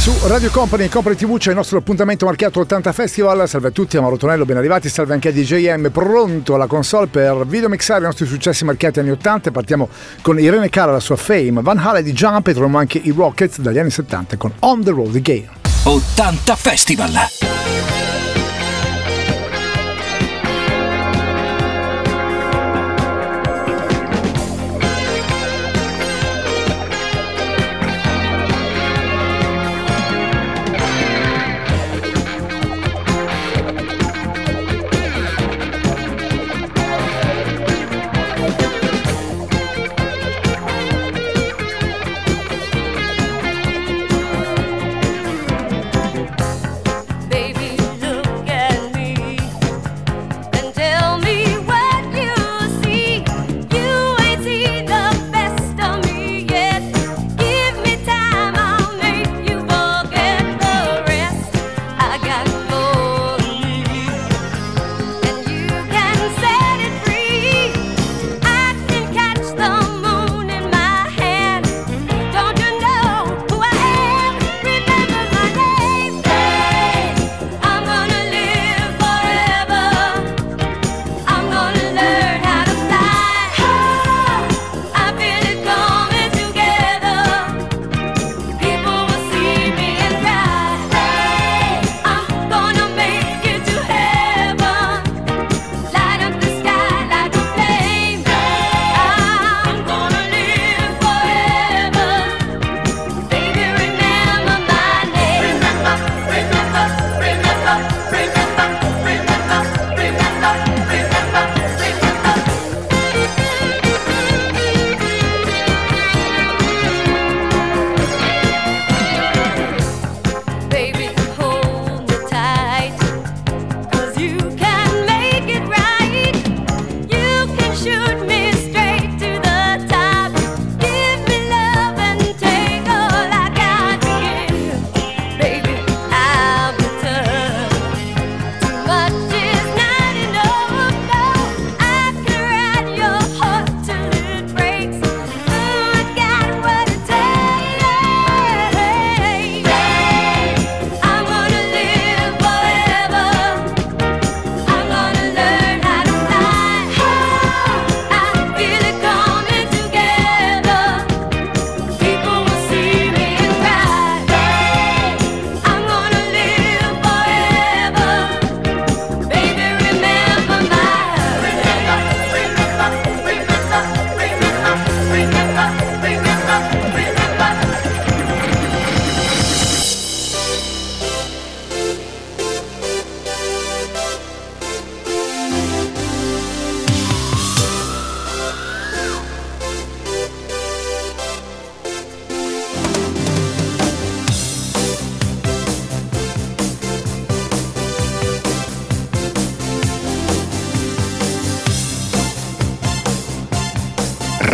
Su Radio Company e Company TV c'è il nostro appuntamento marchiato 80 Festival. Salve a tutti, a Mauro Tonello, ben arrivati. Salve anche a DJM, pronto alla console per videomixare i nostri successi marchiati anni 80. Partiamo con Irene Cara, la sua Fame, Van Halen di Jump e troviamo anche i Rockets dagli anni 70 con On the Road Again. 80 Festival.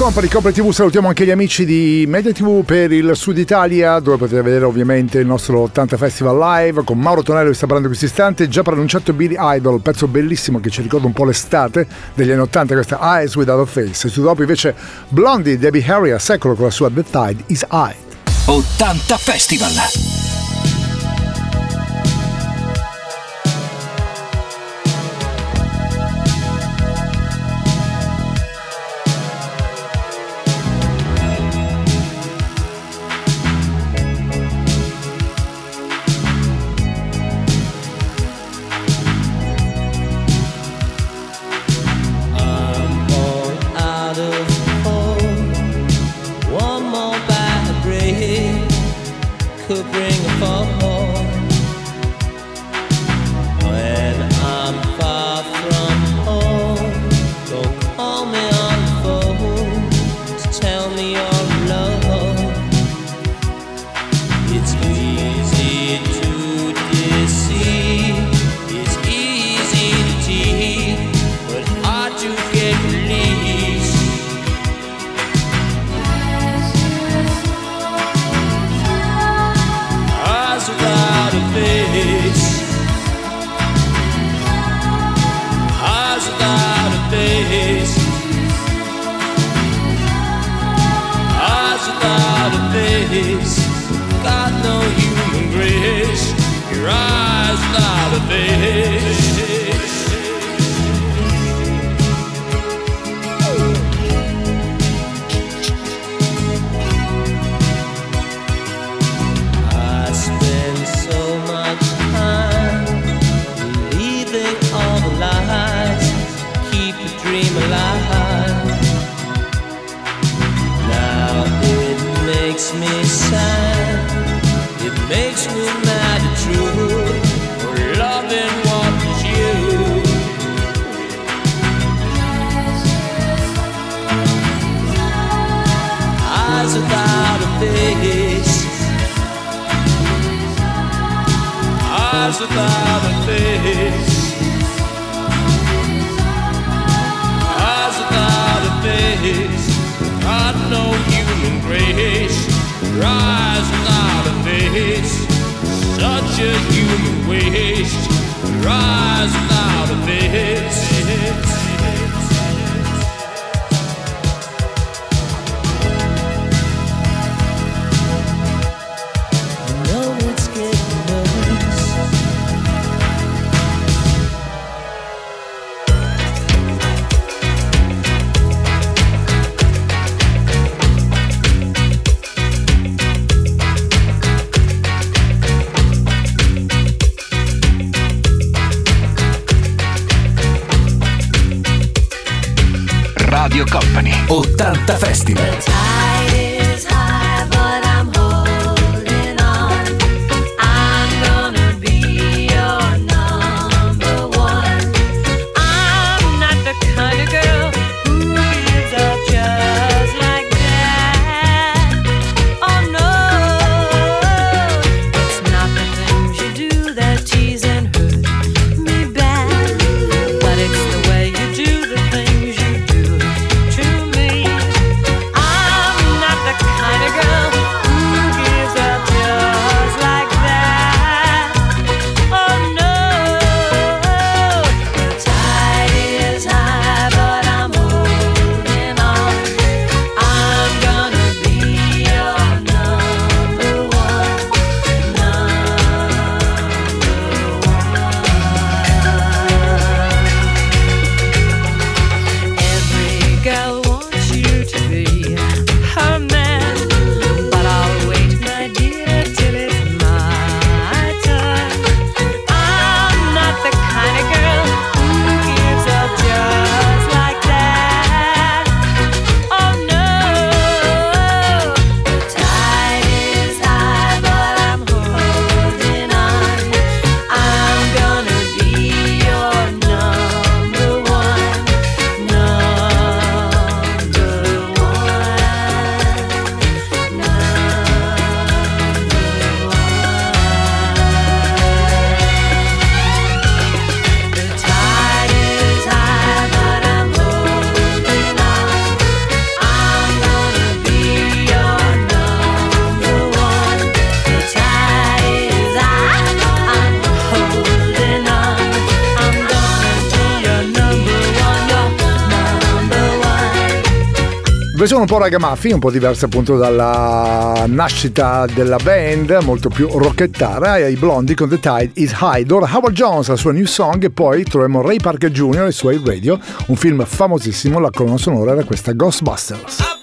Company, Company TV, salutiamo anche gli amici di Media TV per il Sud Italia, dove potete vedere ovviamente il nostro 80 Festival live con Mauro Tonello che sta parlando in questo istante, già pronunciato Billy Idol, pezzo bellissimo che ci ricorda un po' l'estate degli anni 80, questa Eyes Without a Face. E su dopo invece Blondie, Debbie Harry a secolo con la sua The Tide Is High. 80 Festival! Face. Such a human waste. Eyes without a face. 80 Festival. Versione un po' ragamuffin, un po' diversa appunto dalla nascita della band, molto più rockettara, i blondi con The Tide is High. Dora Howard Jones, la sua new song, e poi troviamo Ray Parker Jr. e i suoi Radio, un film famosissimo, la colonna sonora era questa Ghostbusters.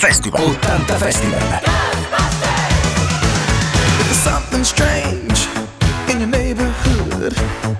Festival. 80 Festival. Something strange in your neighborhood.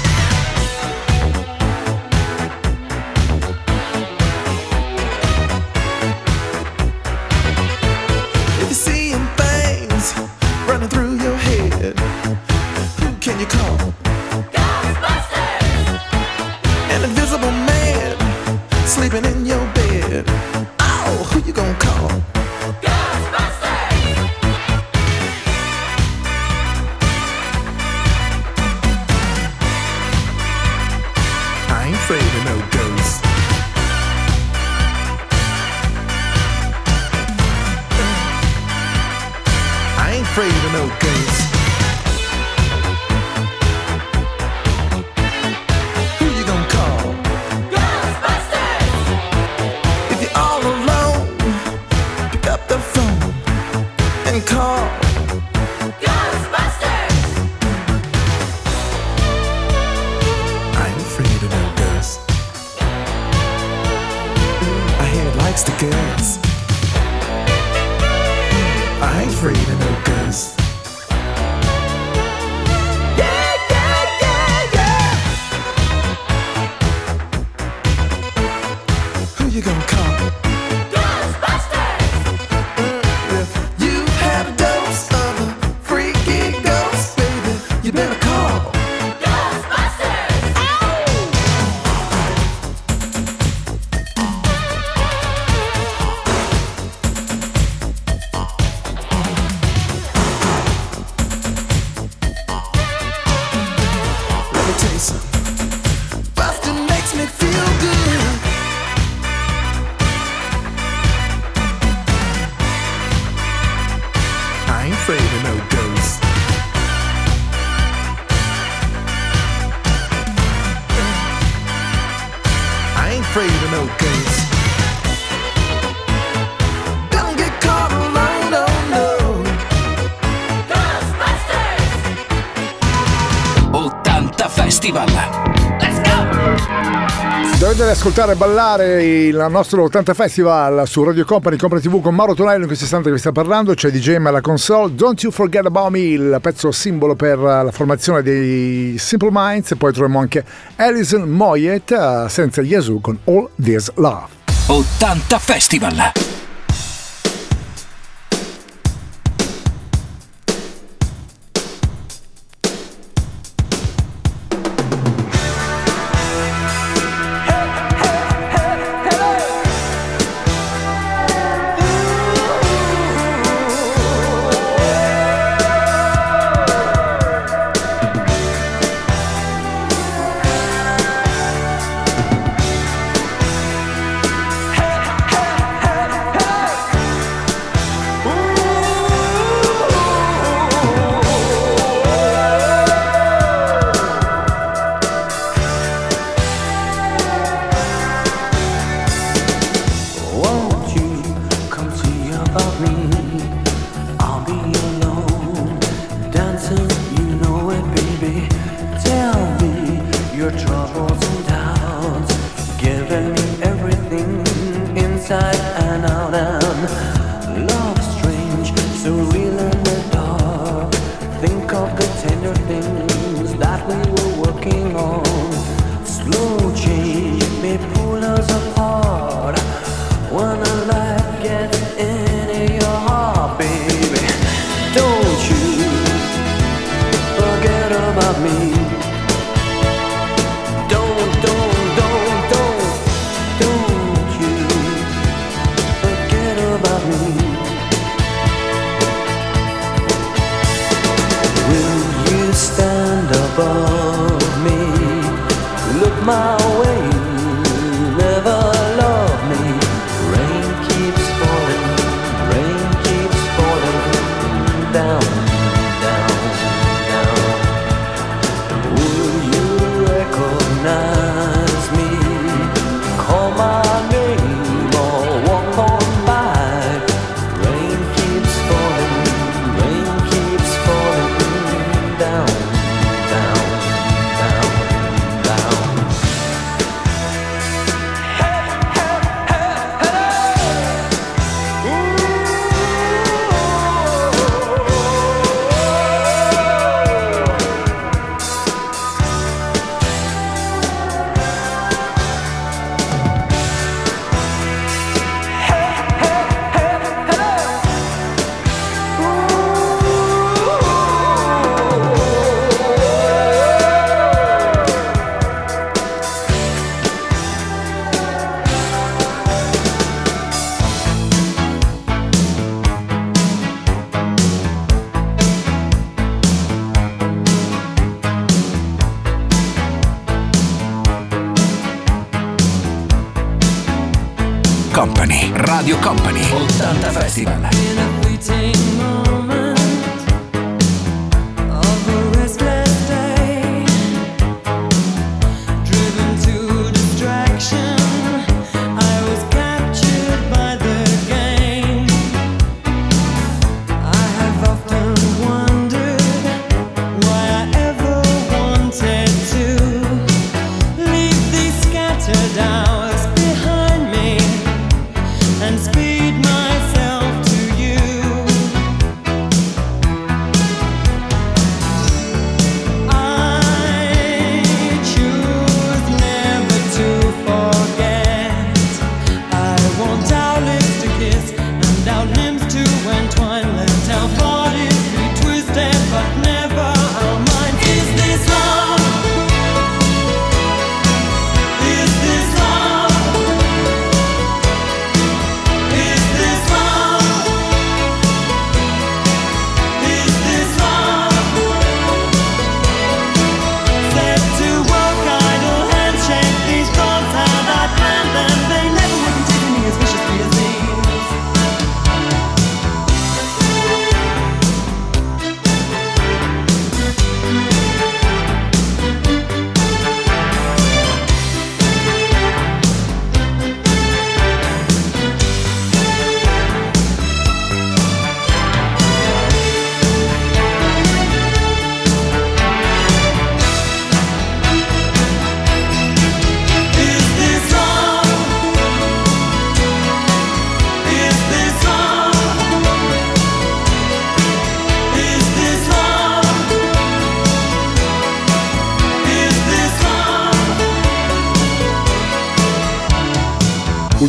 ascoltare e ballare il nostro 80 Festival su Radio Company, Compra TV con Mauro Tonello in questo istante che vi sta parlando, c'è DJ Ma la console, Don't You Forget About Me, il pezzo simbolo per la formazione dei Simple Minds e poi troviamo anche Alison Moyet eh, senza Yazoo con All This Love. 80 Festival! out of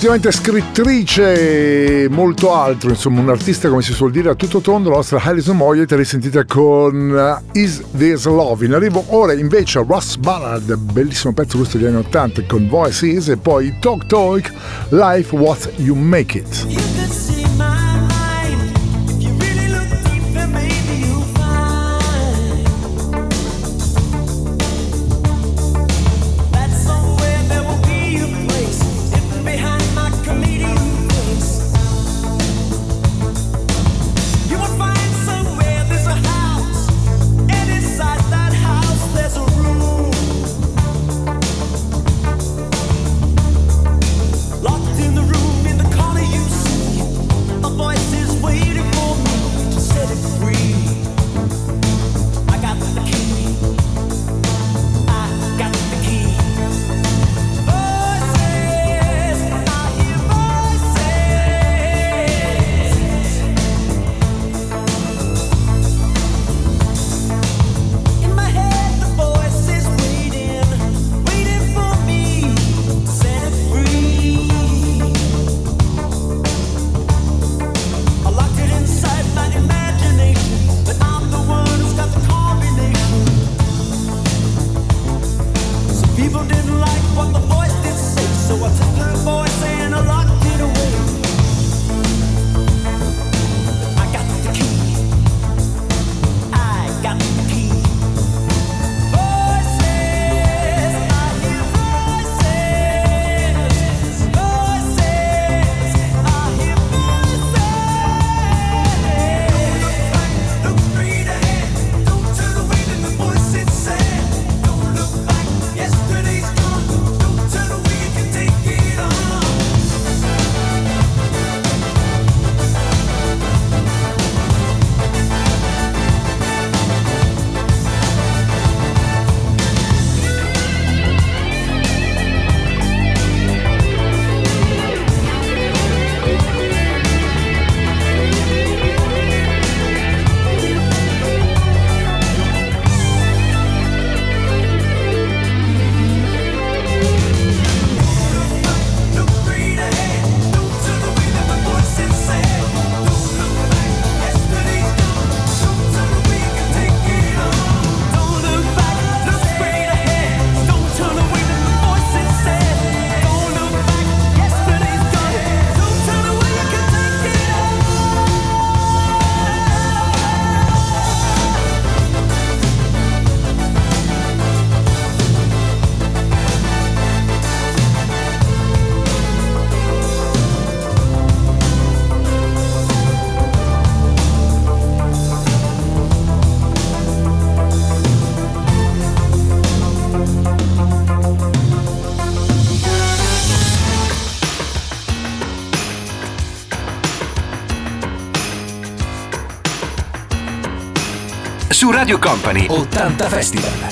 ultimamente scrittrice e molto altro, insomma un artista come si suol dire a tutto tondo, la nostra Alison Moyet te l'hai sentita con uh, Is This Love. In arrivo ora invece a Russ Ballard, bellissimo pezzo questo degli anni 80 con Voices e poi Talk Talk, Life What You Make It. Su Radio Company 80 Festival.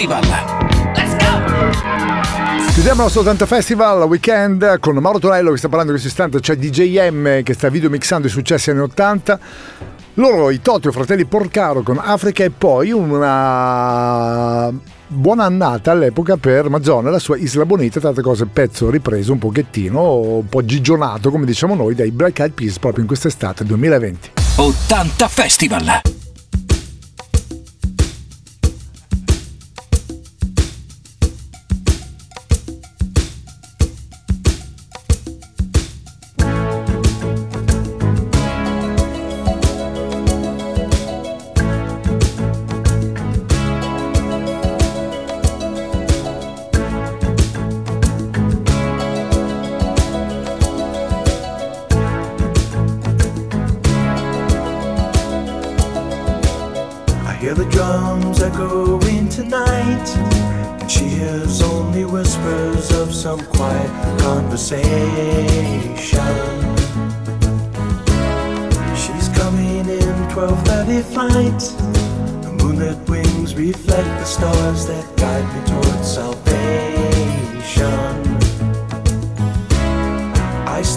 Festival. Chiudiamo il nostro 80 Festival Weekend con Mauro Tonello che sta parlando in questo istante, c'è DJ M che sta video mixando i successi anni 80. Loro, i Totio, fratelli Porcaro con Africa e poi una buona annata all'epoca per Mazzone e la sua Isla Bonita, tante cose, pezzo ripreso un pochettino, un po' gigionato come diciamo noi dai Black Eyed Peas proprio in quest'estate 2020. 80 Festival!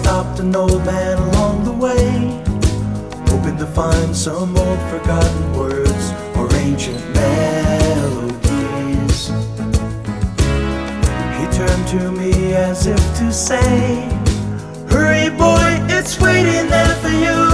Stopped an old man along the way, hoping to find some old forgotten words or ancient melodies. He turned to me as if to say, Hurry, boy, it's waiting there for you.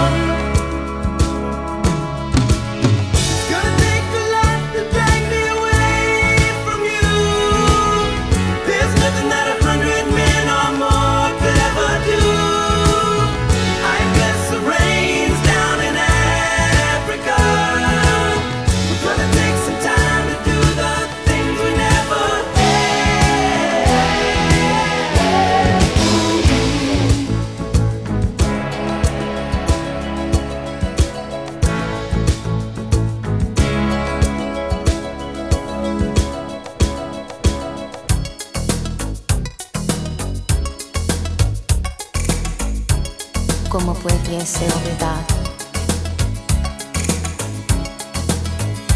Olvidar?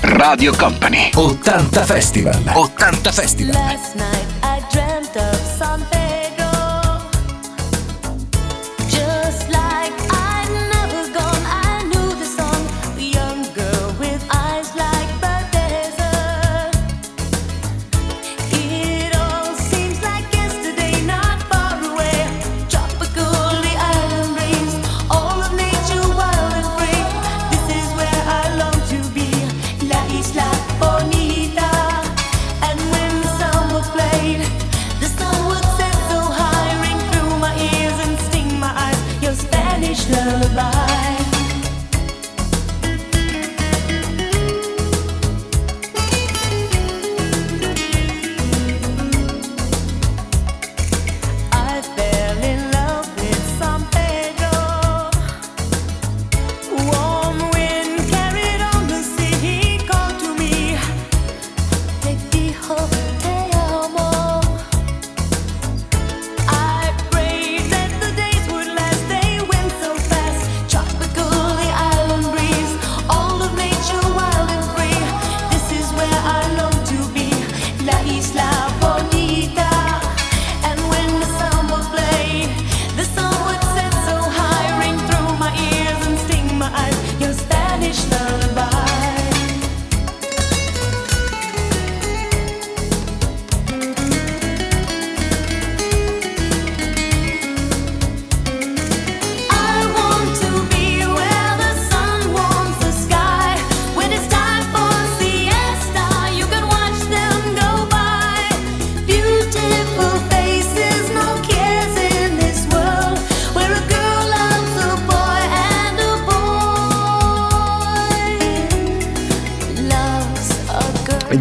Radio Company. 80 Festival. 80 Festival. Last night I dreamt of San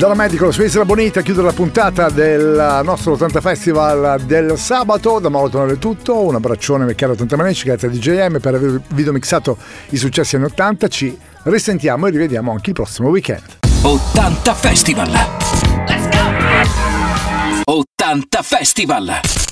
Dalla Medico, la Bonita, chiude la puntata del nostro 80 Festival del sabato. Da Mauro Tonello è tutto. Un abbraccione, cari 80 manici, grazie a DJM per aver videomixato i successi anni 80. Ci risentiamo e rivediamo anche il prossimo weekend. 80 Festival Let's go 80 Festival